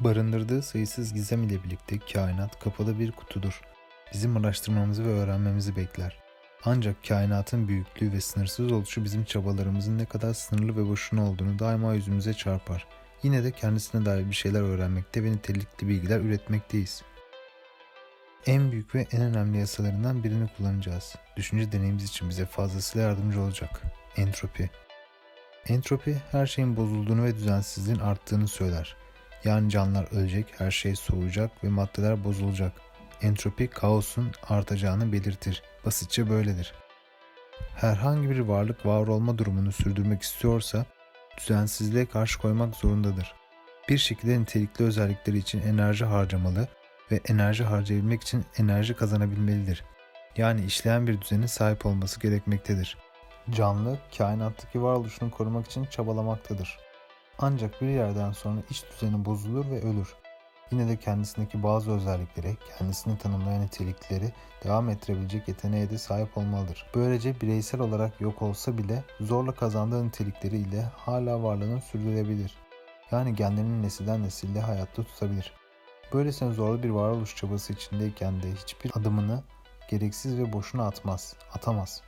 Barındırdığı sayısız gizem ile birlikte kainat kapalı bir kutudur. Bizim araştırmamızı ve öğrenmemizi bekler. Ancak kainatın büyüklüğü ve sınırsız oluşu bizim çabalarımızın ne kadar sınırlı ve boşuna olduğunu daima yüzümüze çarpar. Yine de kendisine dair bir şeyler öğrenmekte ve nitelikli bilgiler üretmekteyiz. En büyük ve en önemli yasalarından birini kullanacağız. Düşünce deneyimiz için bize fazlasıyla yardımcı olacak. Entropi. Entropi her şeyin bozulduğunu ve düzensizliğin arttığını söyler. Yani canlılar ölecek, her şey soğuyacak ve maddeler bozulacak. Entropi kaosun artacağını belirtir. Basitçe böyledir. Herhangi bir varlık var olma durumunu sürdürmek istiyorsa düzensizliğe karşı koymak zorundadır. Bir şekilde nitelikli özellikleri için enerji harcamalı ve enerji harcayabilmek için enerji kazanabilmelidir. Yani işleyen bir düzene sahip olması gerekmektedir. Canlı, kainattaki varoluşunu korumak için çabalamaktadır. Ancak bir yerden sonra iç düzeni bozulur ve ölür. Yine de kendisindeki bazı özellikleri, kendisini tanımlayan nitelikleri devam ettirebilecek yeteneğe de sahip olmalıdır. Böylece bireysel olarak yok olsa bile zorla kazandığı nitelikleri ile hala varlığını sürdürebilir. Yani genlerini nesilden nesille hayatta tutabilir. Böylesine zorlu bir varoluş çabası içindeyken de hiçbir adımını gereksiz ve boşuna atmaz, atamaz.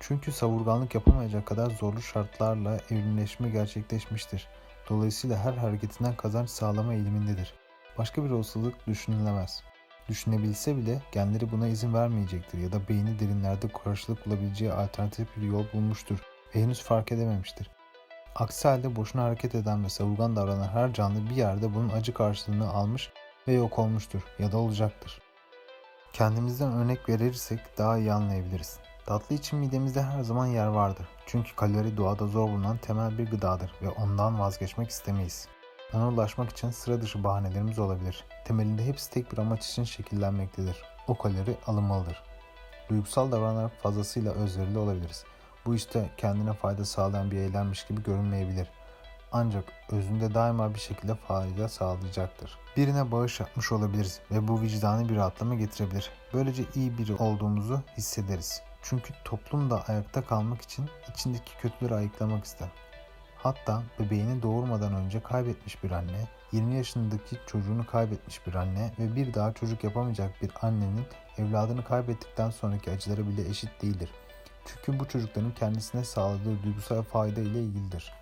Çünkü savurganlık yapamayacak kadar zorlu şartlarla evrimleşme gerçekleşmiştir. Dolayısıyla her hareketinden kazanç sağlama eğilimindedir. Başka bir olasılık düşünülemez. Düşünebilse bile genleri buna izin vermeyecektir ya da beyni derinlerde karşılık bulabileceği alternatif bir yol bulmuştur ve henüz fark edememiştir. Aksi halde boşuna hareket eden ve savurgan davranan her canlı bir yerde bunun acı karşılığını almış ve yok olmuştur ya da olacaktır. Kendimizden örnek verirsek daha iyi anlayabiliriz. Tatlı için midemizde her zaman yer vardır. Çünkü kalori doğada zor bulunan temel bir gıdadır ve ondan vazgeçmek istemeyiz. Ona ulaşmak için sıra dışı bahanelerimiz olabilir. Temelinde hepsi tek bir amaç için şekillenmektedir. O kalori alınmalıdır. Duygusal davranarak fazlasıyla özverili olabiliriz. Bu işte kendine fayda sağlayan bir eylemmiş gibi görünmeyebilir. Ancak özünde daima bir şekilde fayda sağlayacaktır. Birine bağış yapmış olabiliriz ve bu vicdanı bir rahatlama getirebilir. Böylece iyi biri olduğumuzu hissederiz. Çünkü toplum da ayakta kalmak için içindeki kötüleri ayıklamak ister. Hatta bebeğini doğurmadan önce kaybetmiş bir anne, 20 yaşındaki çocuğunu kaybetmiş bir anne ve bir daha çocuk yapamayacak bir annenin evladını kaybettikten sonraki acıları bile eşit değildir. Çünkü bu çocukların kendisine sağladığı duygusal fayda ile ilgilidir.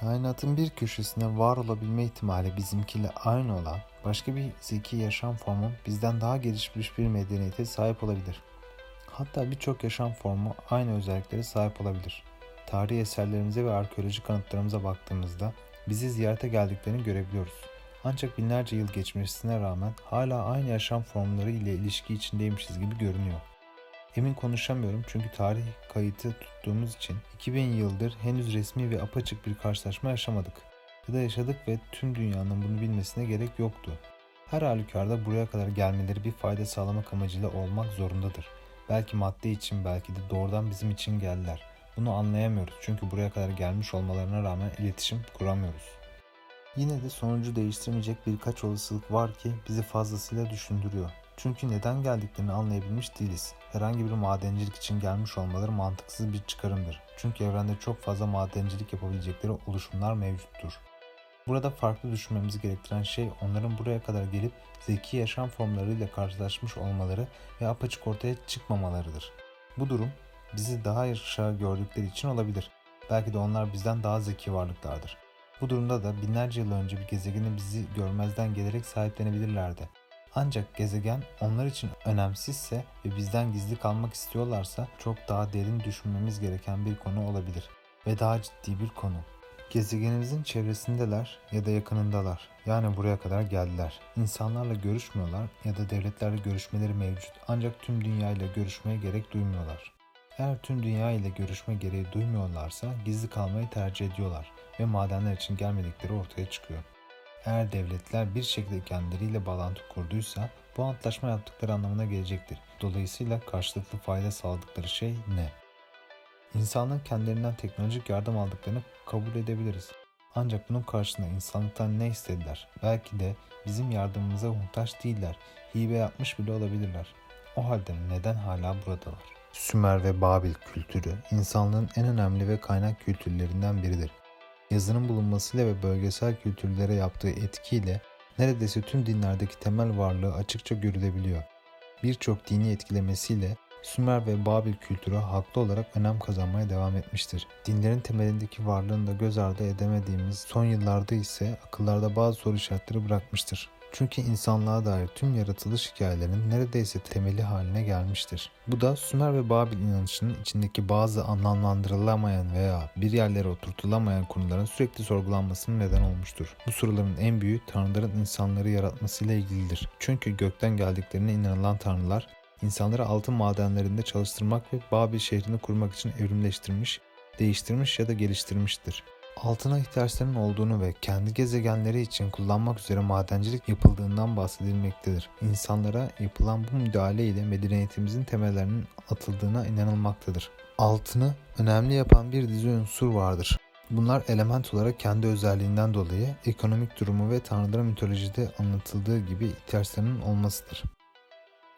Kainatın bir köşesinde var olabilme ihtimali bizimkiyle aynı olan başka bir zeki yaşam formu bizden daha gelişmiş bir medeniyete sahip olabilir. Hatta birçok yaşam formu aynı özelliklere sahip olabilir. Tarihi eserlerimize ve arkeolojik kanıtlarımıza baktığımızda bizi ziyarete geldiklerini görebiliyoruz. Ancak binlerce yıl geçmesine rağmen hala aynı yaşam formları ile ilişki içindeymişiz gibi görünüyor. Emin konuşamıyorum çünkü tarih kayıtı tuttuğumuz için 2000 yıldır henüz resmi ve apaçık bir karşılaşma yaşamadık. Ya da yaşadık ve tüm dünyanın bunu bilmesine gerek yoktu. Her halükarda buraya kadar gelmeleri bir fayda sağlamak amacıyla olmak zorundadır. Belki madde için belki de doğrudan bizim için geldiler. Bunu anlayamıyoruz çünkü buraya kadar gelmiş olmalarına rağmen iletişim kuramıyoruz. Yine de sonucu değiştirmeyecek birkaç olasılık var ki bizi fazlasıyla düşündürüyor. Çünkü neden geldiklerini anlayabilmiş değiliz. Herhangi bir madencilik için gelmiş olmaları mantıksız bir çıkarımdır. Çünkü evrende çok fazla madencilik yapabilecekleri oluşumlar mevcuttur. Burada farklı düşünmemizi gerektiren şey onların buraya kadar gelip zeki yaşam formlarıyla karşılaşmış olmaları ve apaçık ortaya çıkmamalarıdır. Bu durum bizi daha aşağı gördükleri için olabilir. Belki de onlar bizden daha zeki varlıklardır. Bu durumda da binlerce yıl önce bir gezegeni bizi görmezden gelerek sahiplenebilirlerdi. Ancak gezegen onlar için önemsizse ve bizden gizli kalmak istiyorlarsa çok daha derin düşünmemiz gereken bir konu olabilir ve daha ciddi bir konu. Gezegenimizin çevresindeler ya da yakınındalar. Yani buraya kadar geldiler. İnsanlarla görüşmüyorlar ya da devletlerle görüşmeleri mevcut. Ancak tüm dünya ile görüşmeye gerek duymuyorlar. Eğer tüm dünya ile görüşme gereği duymuyorlarsa gizli kalmayı tercih ediyorlar ve madenler için gelmedikleri ortaya çıkıyor. Eğer devletler bir şekilde kendileriyle bağlantı kurduysa bu antlaşma yaptıkları anlamına gelecektir. Dolayısıyla karşılıklı fayda sağladıkları şey ne? İnsanların kendilerinden teknolojik yardım aldıklarını kabul edebiliriz. Ancak bunun karşılığında insanlıktan ne istediler? Belki de bizim yardımımıza muhtaç değiller. Hibe yapmış bile olabilirler. O halde neden hala buradalar? Sümer ve Babil kültürü insanlığın en önemli ve kaynak kültürlerinden biridir. Yazının bulunmasıyla ve bölgesel kültürlere yaptığı etkiyle neredeyse tüm dinlerdeki temel varlığı açıkça görülebiliyor. Birçok dini etkilemesiyle Sümer ve Babil kültürü haklı olarak önem kazanmaya devam etmiştir. Dinlerin temelindeki varlığını da göz ardı edemediğimiz son yıllarda ise akıllarda bazı soru işaretleri bırakmıştır. Çünkü insanlığa dair tüm yaratılış hikayelerinin neredeyse temeli haline gelmiştir. Bu da Sümer ve Babil inanışının içindeki bazı anlamlandırılamayan veya bir yerlere oturtulamayan konuların sürekli sorgulanmasının neden olmuştur. Bu soruların en büyüğü tanrıların insanları yaratmasıyla ilgilidir. Çünkü gökten geldiklerine inanılan tanrılar insanları altın madenlerinde çalıştırmak ve Babil şehrini kurmak için evrimleştirmiş, değiştirmiş ya da geliştirmiştir. Altına ihtiyaçlarının olduğunu ve kendi gezegenleri için kullanmak üzere madencilik yapıldığından bahsedilmektedir. İnsanlara yapılan bu müdahale ile medeniyetimizin temellerinin atıldığına inanılmaktadır. Altını önemli yapan bir dizi unsur vardır. Bunlar element olarak kendi özelliğinden dolayı ekonomik durumu ve tanrılara mitolojide anlatıldığı gibi ihtiyaçlarının olmasıdır.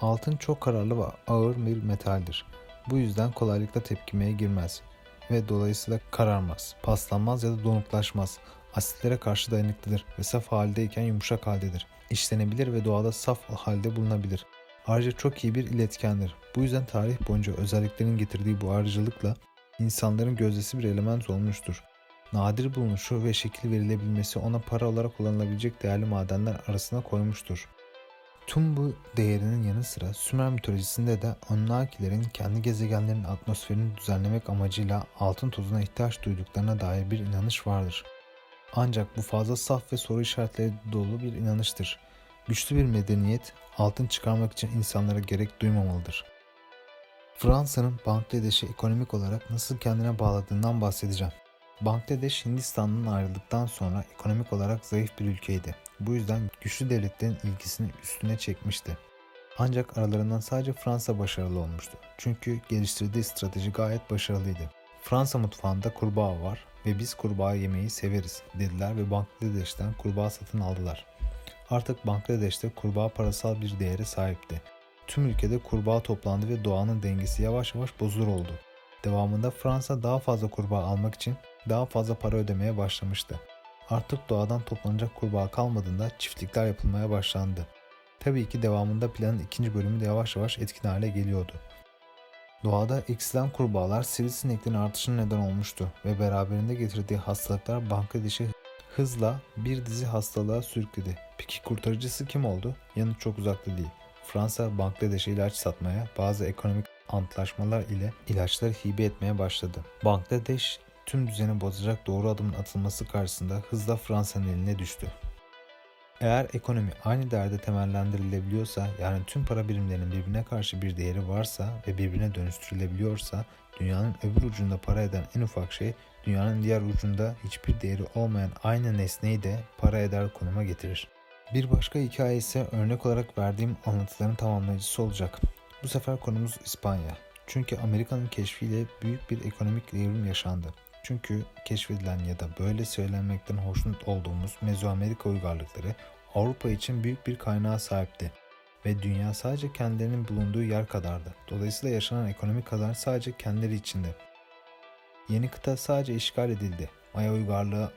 Altın çok kararlı ve ağır bir metaldir. Bu yüzden kolaylıkla tepkimeye girmez ve dolayısıyla kararmaz, paslanmaz ya da donuklaşmaz. Asitlere karşı dayanıklıdır ve saf haldeyken yumuşak haldedir. İşlenebilir ve doğada saf halde bulunabilir. Ayrıca çok iyi bir iletkendir. Bu yüzden tarih boyunca özelliklerin getirdiği bu ayrıcalıkla insanların gözdesi bir element olmuştur. Nadir bulunuşu ve şekil verilebilmesi ona para olarak kullanılabilecek değerli madenler arasına koymuştur. Tüm bu değerinin yanı sıra Sümer mitolojisinde de Anunnakilerin kendi gezegenlerinin atmosferini düzenlemek amacıyla altın tozuna ihtiyaç duyduklarına dair bir inanış vardır. Ancak bu fazla saf ve soru işaretleri dolu bir inanıştır. Güçlü bir medeniyet altın çıkarmak için insanlara gerek duymamalıdır. Fransa'nın Bangladeş'i ekonomik olarak nasıl kendine bağladığından bahsedeceğim. Bangladeş Hindistan'dan ayrıldıktan sonra ekonomik olarak zayıf bir ülkeydi. Bu yüzden güçlü devletlerin ilgisini üstüne çekmişti. Ancak aralarından sadece Fransa başarılı olmuştu. Çünkü geliştirdiği strateji gayet başarılıydı. Fransa mutfağında kurbağa var ve biz kurbağa yemeyi severiz dediler ve Bangladeş'ten kurbağa satın aldılar. Artık Bangladeş'te kurbağa parasal bir değere sahipti. Tüm ülkede kurbağa toplandı ve doğanın dengesi yavaş yavaş bozulur oldu. Devamında Fransa daha fazla kurbağa almak için daha fazla para ödemeye başlamıştı. Artık doğadan toplanacak kurbağa kalmadığında çiftlikler yapılmaya başlandı. Tabii ki devamında planın ikinci bölümü de yavaş yavaş etkin hale geliyordu. Doğada eksilen kurbağalar sivrisineklerin artışına neden olmuştu ve beraberinde getirdiği hastalıklar Bangladeş'i hızla bir dizi hastalığa sürükledi. Peki kurtarıcısı kim oldu? Yanıt çok uzakta değil. Fransa Bangladeş'e ilaç satmaya, bazı ekonomik antlaşmalar ile ilaçları hibe etmeye başladı. Bangladeş tüm düzeni bozacak doğru adımın atılması karşısında hızla Fransa'nın eline düştü. Eğer ekonomi aynı değerde temellendirilebiliyorsa yani tüm para birimlerinin birbirine karşı bir değeri varsa ve birbirine dönüştürülebiliyorsa dünyanın öbür ucunda para eden en ufak şey dünyanın diğer ucunda hiçbir değeri olmayan aynı nesneyi de para eder konuma getirir. Bir başka hikaye ise örnek olarak verdiğim anlatıların tamamlayıcısı olacak. Bu sefer konumuz İspanya. Çünkü Amerika'nın keşfiyle büyük bir ekonomik devrim yaşandı. Çünkü keşfedilen ya da böyle söylenmekten hoşnut olduğumuz Mezoamerika uygarlıkları Avrupa için büyük bir kaynağa sahipti ve dünya sadece kendilerinin bulunduğu yer kadardı. Dolayısıyla yaşanan ekonomik kazanç sadece kendileri içinde. Yeni kıta sadece işgal edildi. Maya uygarlığı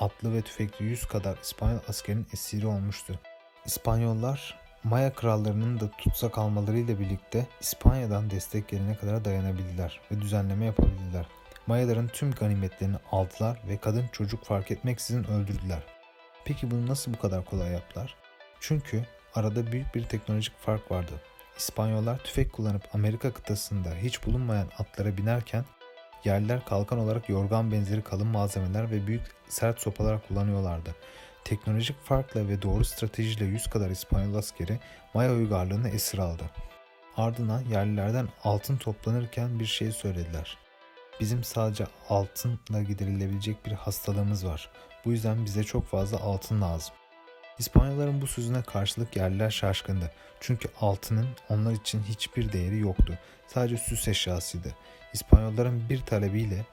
atlı ve tüfekli 100 kadar İspanyol askerin esiri olmuştu. İspanyollar Maya krallarının da tutsak almalarıyla birlikte İspanya'dan destek gelene kadar dayanabildiler ve düzenleme yapabildiler. Mayaların tüm ganimetlerini aldılar ve kadın çocuk fark etmeksizin öldürdüler. Peki bunu nasıl bu kadar kolay yaptılar? Çünkü arada büyük bir teknolojik fark vardı. İspanyollar tüfek kullanıp Amerika kıtasında hiç bulunmayan atlara binerken yerliler kalkan olarak yorgan benzeri kalın malzemeler ve büyük sert sopalar kullanıyorlardı. Teknolojik farkla ve doğru stratejiyle 100 kadar İspanyol askeri Maya uygarlığını esir aldı. Ardından yerlilerden altın toplanırken bir şey söylediler. Bizim sadece altınla giderilebilecek bir hastalığımız var. Bu yüzden bize çok fazla altın lazım. İspanyolların bu sözüne karşılık yerliler şaşkındı. Çünkü altının onlar için hiçbir değeri yoktu. Sadece süs eşyasıydı. İspanyolların bir talebiyle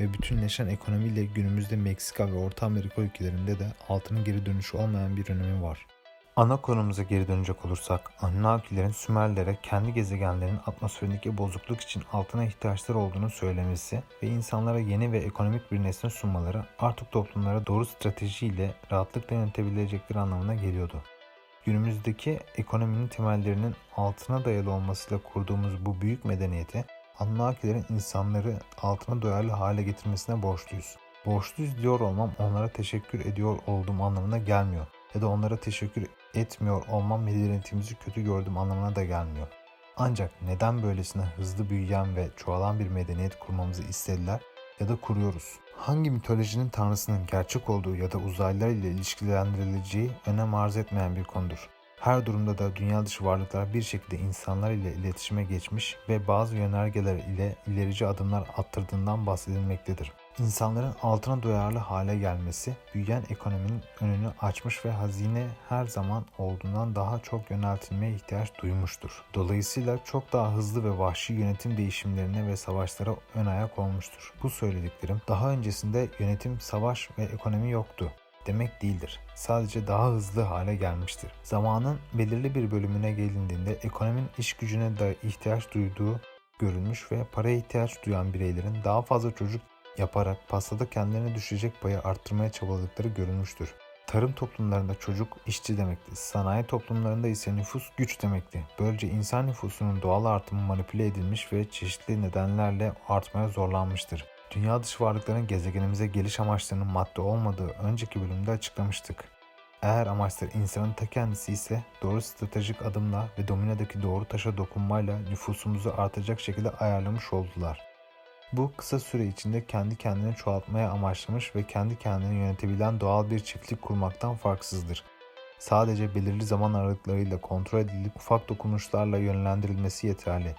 ve bütünleşen ekonomiyle günümüzde Meksika ve Orta Amerika ülkelerinde de altının geri dönüşü olmayan bir önemi var. Ana konumuza geri dönecek olursak, Anunnakilerin Sümerlere kendi gezegenlerinin atmosferindeki bozukluk için altına ihtiyaçları olduğunu söylemesi ve insanlara yeni ve ekonomik bir nesne sunmaları artık toplumlara doğru stratejiyle rahatlıkla yönetebilecekleri anlamına geliyordu. Günümüzdeki ekonominin temellerinin altına dayalı olmasıyla kurduğumuz bu büyük medeniyeti Anunnakilerin insanları altına doyarlı hale getirmesine borçluyuz. Borçluyuz diyor olmam onlara teşekkür ediyor olduğum anlamına gelmiyor ya da onlara teşekkür etmiyor olmam medeniyetimizi kötü gördüğüm anlamına da gelmiyor. Ancak neden böylesine hızlı büyüyen ve çoğalan bir medeniyet kurmamızı istediler ya da kuruyoruz? Hangi mitolojinin tanrısının gerçek olduğu ya da uzaylılar ile ilişkilendirileceği önem arz etmeyen bir konudur. Her durumda da dünya dışı varlıklar bir şekilde insanlar ile iletişime geçmiş ve bazı yönergeler ile ilerici adımlar attırdığından bahsedilmektedir. İnsanların altına duyarlı hale gelmesi, büyüyen ekonominin önünü açmış ve hazine her zaman olduğundan daha çok yöneltilmeye ihtiyaç duymuştur. Dolayısıyla çok daha hızlı ve vahşi yönetim değişimlerine ve savaşlara ön ayak olmuştur. Bu söylediklerim daha öncesinde yönetim, savaş ve ekonomi yoktu demek değildir. Sadece daha hızlı hale gelmiştir. Zamanın belirli bir bölümüne gelindiğinde ekonominin iş gücüne da ihtiyaç duyduğu görülmüş ve paraya ihtiyaç duyan bireylerin daha fazla çocuk yaparak pastada kendilerine düşecek payı arttırmaya çabaladıkları görülmüştür. Tarım toplumlarında çocuk işçi demekti. Sanayi toplumlarında ise nüfus güç demekti. Böylece insan nüfusunun doğal artımı manipüle edilmiş ve çeşitli nedenlerle artmaya zorlanmıştır. Dünya dışı varlıkların gezegenimize geliş amaçlarının madde olmadığı önceki bölümde açıklamıştık. Eğer amaçlar insanın ta kendisi ise doğru stratejik adımla ve dominadaki doğru taşa dokunmayla nüfusumuzu artacak şekilde ayarlamış oldular. Bu kısa süre içinde kendi kendini çoğaltmaya amaçlamış ve kendi kendini yönetebilen doğal bir çiftlik kurmaktan farksızdır. Sadece belirli zaman aralıklarıyla kontrol edilip ufak dokunuşlarla yönlendirilmesi yeterli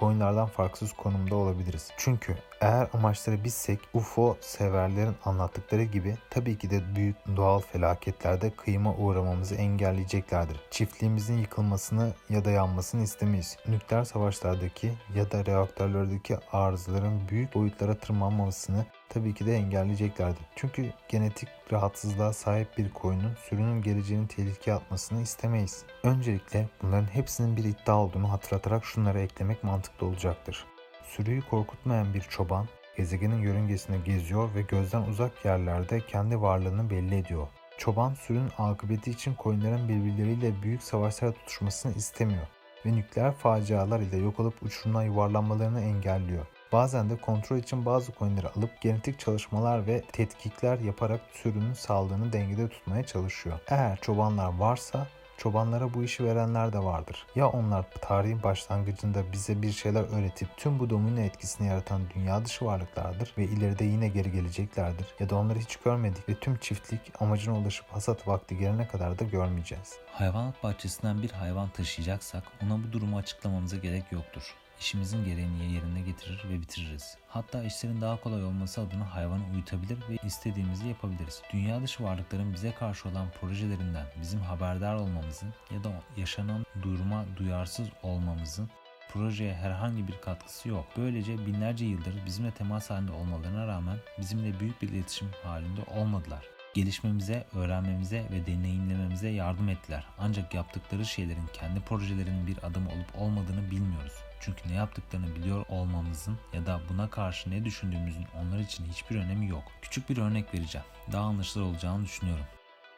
coinlerden farksız konumda olabiliriz. Çünkü eğer amaçları bizsek UFO severlerin anlattıkları gibi tabii ki de büyük doğal felaketlerde kıyıma uğramamızı engelleyeceklerdir. Çiftliğimizin yıkılmasını ya da yanmasını istemeyiz. Nükleer savaşlardaki ya da reaktörlerdeki arızaların büyük boyutlara tırmanmamasını tabii ki de engelleyeceklerdir. Çünkü genetik rahatsızlığa sahip bir koyunun sürünün geleceğini tehlikeye atmasını istemeyiz. Öncelikle bunların hepsinin bir iddia olduğunu hatırlatarak şunları eklemek mantıklı olacaktır. Sürüyü korkutmayan bir çoban gezegenin yörüngesinde geziyor ve gözden uzak yerlerde kendi varlığını belli ediyor. Çoban sürünün akıbeti için koyunların birbirleriyle büyük savaşlara tutuşmasını istemiyor ve nükleer facialar ile yok olup uçurumdan yuvarlanmalarını engelliyor. Bazen de kontrol için bazı coinleri alıp genetik çalışmalar ve tetkikler yaparak sürünün sağlığını dengede tutmaya çalışıyor. Eğer çobanlar varsa çobanlara bu işi verenler de vardır. Ya onlar tarihin başlangıcında bize bir şeyler öğretip tüm bu domino etkisini yaratan dünya dışı varlıklardır ve ileride yine geri geleceklerdir ya da onları hiç görmedik ve tüm çiftlik amacına ulaşıp hasat vakti gelene kadar da görmeyeceğiz. Hayvanat bahçesinden bir hayvan taşıyacaksak ona bu durumu açıklamamıza gerek yoktur. İşimizin gereğini yerine getirir ve bitiririz. Hatta işlerin daha kolay olması adına hayvanı uyutabilir ve istediğimizi yapabiliriz. Dünya dışı varlıkların bize karşı olan projelerinden bizim haberdar olmamızın ya da yaşanan duruma duyarsız olmamızın projeye herhangi bir katkısı yok. Böylece binlerce yıldır bizimle temas halinde olmalarına rağmen bizimle büyük bir iletişim halinde olmadılar gelişmemize, öğrenmemize ve deneyimlememize yardım ettiler. Ancak yaptıkları şeylerin kendi projelerinin bir adım olup olmadığını bilmiyoruz. Çünkü ne yaptıklarını biliyor olmamızın ya da buna karşı ne düşündüğümüzün onlar için hiçbir önemi yok. Küçük bir örnek vereceğim. Daha anlaşılır olacağını düşünüyorum.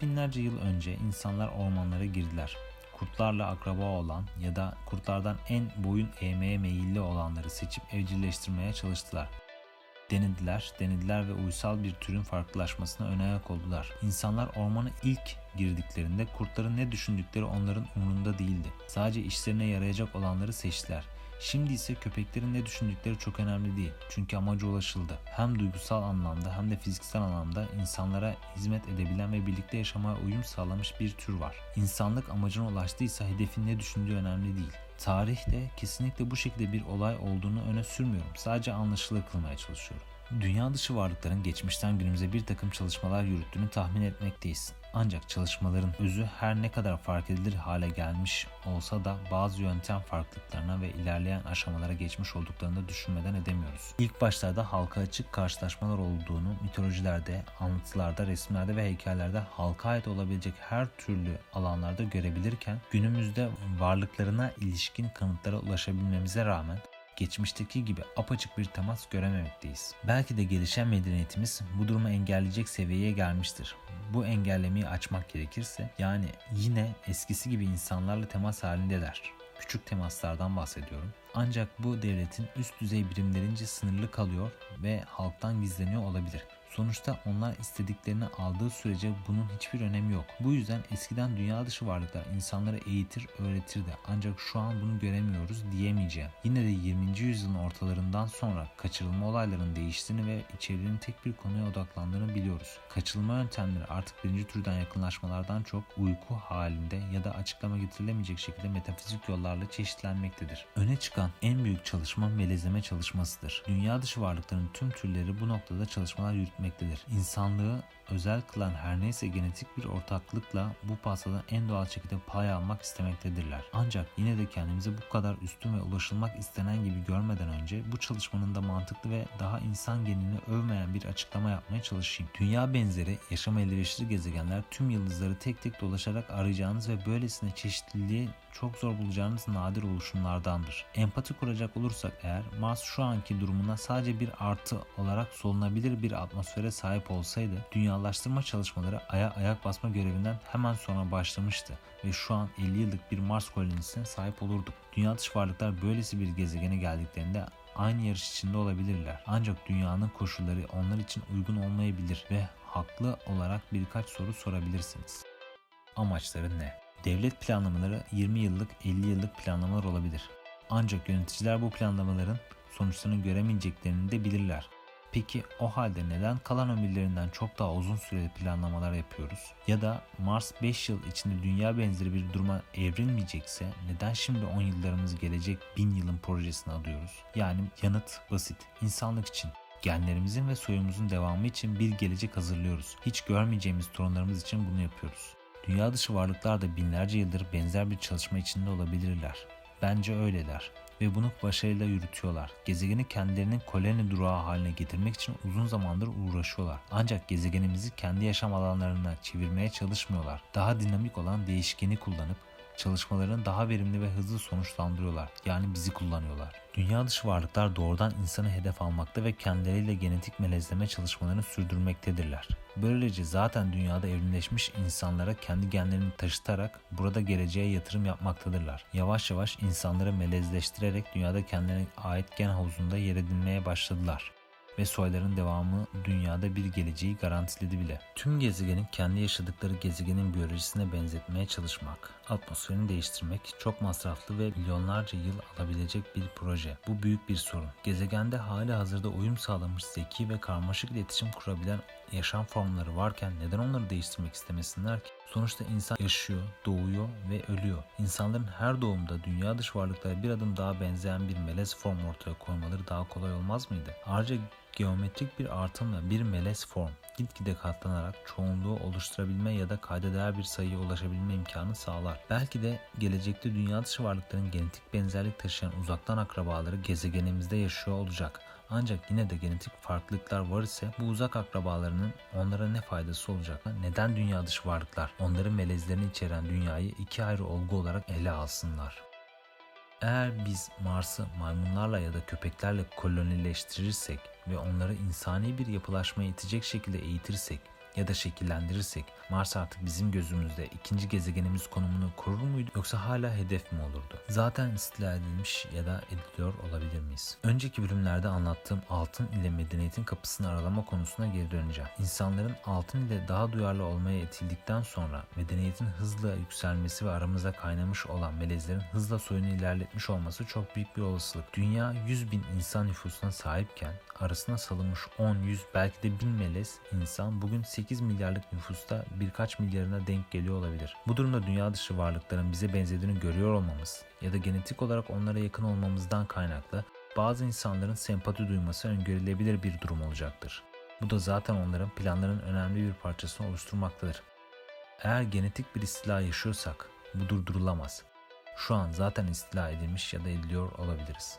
Binlerce yıl önce insanlar ormanlara girdiler. Kurtlarla akraba olan ya da kurtlardan en boyun eğmeye meyilli olanları seçip evcilleştirmeye çalıştılar. Denediler, denediler ve uysal bir türün farklılaşmasına ön ayak oldular. İnsanlar ormana ilk girdiklerinde kurtların ne düşündükleri onların umurunda değildi. Sadece işlerine yarayacak olanları seçtiler. Şimdi ise köpeklerin ne düşündükleri çok önemli değil. Çünkü amaca ulaşıldı. Hem duygusal anlamda hem de fiziksel anlamda insanlara hizmet edebilen ve birlikte yaşamaya uyum sağlamış bir tür var. İnsanlık amacına ulaştıysa hedefin ne düşündüğü önemli değil. Tarihte kesinlikle bu şekilde bir olay olduğunu öne sürmüyorum. Sadece anlaşılır kılmaya çalışıyorum. Dünya dışı varlıkların geçmişten günümüze bir takım çalışmalar yürüttüğünü tahmin etmekteyiz. Ancak çalışmaların özü her ne kadar fark edilir hale gelmiş olsa da bazı yöntem farklılıklarına ve ilerleyen aşamalara geçmiş olduklarını düşünmeden edemiyoruz. İlk başlarda halka açık karşılaşmalar olduğunu mitolojilerde, anlatılarda, resimlerde ve heykellerde halka ait olabilecek her türlü alanlarda görebilirken günümüzde varlıklarına ilişkin kanıtlara ulaşabilmemize rağmen geçmişteki gibi apaçık bir temas görememekteyiz. Belki de gelişen medeniyetimiz bu durumu engelleyecek seviyeye gelmiştir. Bu engellemeyi açmak gerekirse yani yine eskisi gibi insanlarla temas halindeler. Küçük temaslardan bahsediyorum. Ancak bu devletin üst düzey birimlerince sınırlı kalıyor ve halktan gizleniyor olabilir. Sonuçta onlar istediklerini aldığı sürece bunun hiçbir önemi yok. Bu yüzden eskiden dünya dışı varlıklar insanları eğitir, öğretirdi. Ancak şu an bunu göremiyoruz diyemeyeceğim. Yine de 20. yüzyılın ortalarından sonra kaçırılma olaylarının değiştiğini ve içeriğinin tek bir konuya odaklandığını biliyoruz. Kaçırılma yöntemleri artık birinci türden yakınlaşmalardan çok uyku halinde ya da açıklama getirilemeyecek şekilde metafizik yollarla çeşitlenmektedir. Öne çıkan en büyük çalışma melezleme çalışmasıdır. Dünya dışı varlıkların tüm türleri bu noktada çalışmalar yürütmektedir. İnsanlığı özel kılan her neyse genetik bir ortaklıkla bu pastadan en doğal şekilde pay almak istemektedirler. Ancak yine de kendimizi bu kadar üstün ve ulaşılmak istenen gibi görmeden önce bu çalışmanın da mantıklı ve daha insan genini övmeyen bir açıklama yapmaya çalışayım. Dünya benzeri yaşam elverişli gezegenler tüm yıldızları tek tek dolaşarak arayacağınız ve böylesine çeşitliliği çok zor bulacağınız nadir oluşumlardandır. Empati kuracak olursak eğer Mars şu anki durumuna sadece bir artı olarak solunabilir bir atmosfere sahip olsaydı dünyalaştırma çalışmaları aya ayak basma görevinden hemen sonra başlamıştı ve şu an 50 yıllık bir Mars kolonisine sahip olurduk. Dünya dışı varlıklar böylesi bir gezegene geldiklerinde aynı yarış içinde olabilirler. Ancak dünyanın koşulları onlar için uygun olmayabilir ve haklı olarak birkaç soru sorabilirsiniz. Amaçları ne? Devlet planlamaları 20 yıllık 50 yıllık planlamalar olabilir. Ancak yöneticiler bu planlamaların sonuçlarını göremeyeceklerini de bilirler. Peki o halde neden kalan ömürlerinden çok daha uzun süreli planlamalar yapıyoruz? Ya da Mars 5 yıl içinde dünya benzeri bir duruma evrilmeyecekse neden şimdi 10 yıllarımız gelecek 1000 yılın projesini alıyoruz? Yani yanıt basit. İnsanlık için genlerimizin ve soyumuzun devamı için bir gelecek hazırlıyoruz. Hiç görmeyeceğimiz torunlarımız için bunu yapıyoruz. Dünya dışı varlıklar da binlerce yıldır benzer bir çalışma içinde olabilirler. Bence öyleler ve bunu başarıyla yürütüyorlar. Gezegeni kendilerinin koloni durağı haline getirmek için uzun zamandır uğraşıyorlar. Ancak gezegenimizi kendi yaşam alanlarına çevirmeye çalışmıyorlar. Daha dinamik olan değişkeni kullanıp çalışmalarını daha verimli ve hızlı sonuçlandırıyorlar. Yani bizi kullanıyorlar. Dünya dışı varlıklar doğrudan insanı hedef almakta ve kendileriyle genetik melezleme çalışmalarını sürdürmektedirler. Böylece zaten dünyada evrimleşmiş insanlara kendi genlerini taşıtarak burada geleceğe yatırım yapmaktadırlar. Yavaş yavaş insanları melezleştirerek dünyada kendilerine ait gen havuzunda yer edinmeye başladılar ve soyların devamı dünyada bir geleceği garantiledi bile. Tüm gezegenin kendi yaşadıkları gezegenin biyolojisine benzetmeye çalışmak, atmosferini değiştirmek çok masraflı ve milyonlarca yıl alabilecek bir proje. Bu büyük bir sorun. Gezegende hali hazırda uyum sağlamış zeki ve karmaşık iletişim kurabilen yaşam formları varken neden onları değiştirmek istemesinler ki? Sonuçta insan yaşıyor, doğuyor ve ölüyor. İnsanların her doğumda dünya dışı varlıklara bir adım daha benzeyen bir melez form ortaya koymaları daha kolay olmaz mıydı? Ayrıca geometrik bir artımla bir melez form gitgide katlanarak çoğunluğu oluşturabilme ya da kayda bir sayıya ulaşabilme imkanı sağlar. Belki de gelecekte dünya dışı varlıkların genetik benzerlik taşıyan uzaktan akrabaları gezegenimizde yaşıyor olacak. Ancak yine de genetik farklılıklar var ise bu uzak akrabalarının onlara ne faydası olacak? Neden dünya dışı varlıklar onların melezlerini içeren dünyayı iki ayrı olgu olarak ele alsınlar? Eğer biz Mars'ı maymunlarla ya da köpeklerle kolonileştirirsek ve onları insani bir yapılaşmaya itecek şekilde eğitirsek ya da şekillendirirsek Mars artık bizim gözümüzde ikinci gezegenimiz konumunu korur muydu yoksa hala hedef mi olurdu? Zaten istila edilmiş ya da ediliyor olabilir miyiz? Önceki bölümlerde anlattığım altın ile medeniyetin kapısını aralama konusuna geri döneceğim. İnsanların altın ile daha duyarlı olmaya itildikten sonra medeniyetin hızla yükselmesi ve aramızda kaynamış olan melezlerin hızla soyunu ilerletmiş olması çok büyük bir olasılık. Dünya 100 bin insan nüfusuna sahipken arasına salınmış 10, 100 belki de 1000 melez insan bugün 8 milyarlık nüfusta birkaç milyarına denk geliyor olabilir. Bu durumda dünya dışı varlıkların bize benzediğini görüyor olmamız ya da genetik olarak onlara yakın olmamızdan kaynaklı bazı insanların sempati duyması öngörülebilir bir durum olacaktır. Bu da zaten onların planların önemli bir parçasını oluşturmaktadır. Eğer genetik bir istila yaşıyorsak bu durdurulamaz. Şu an zaten istila edilmiş ya da ediliyor olabiliriz.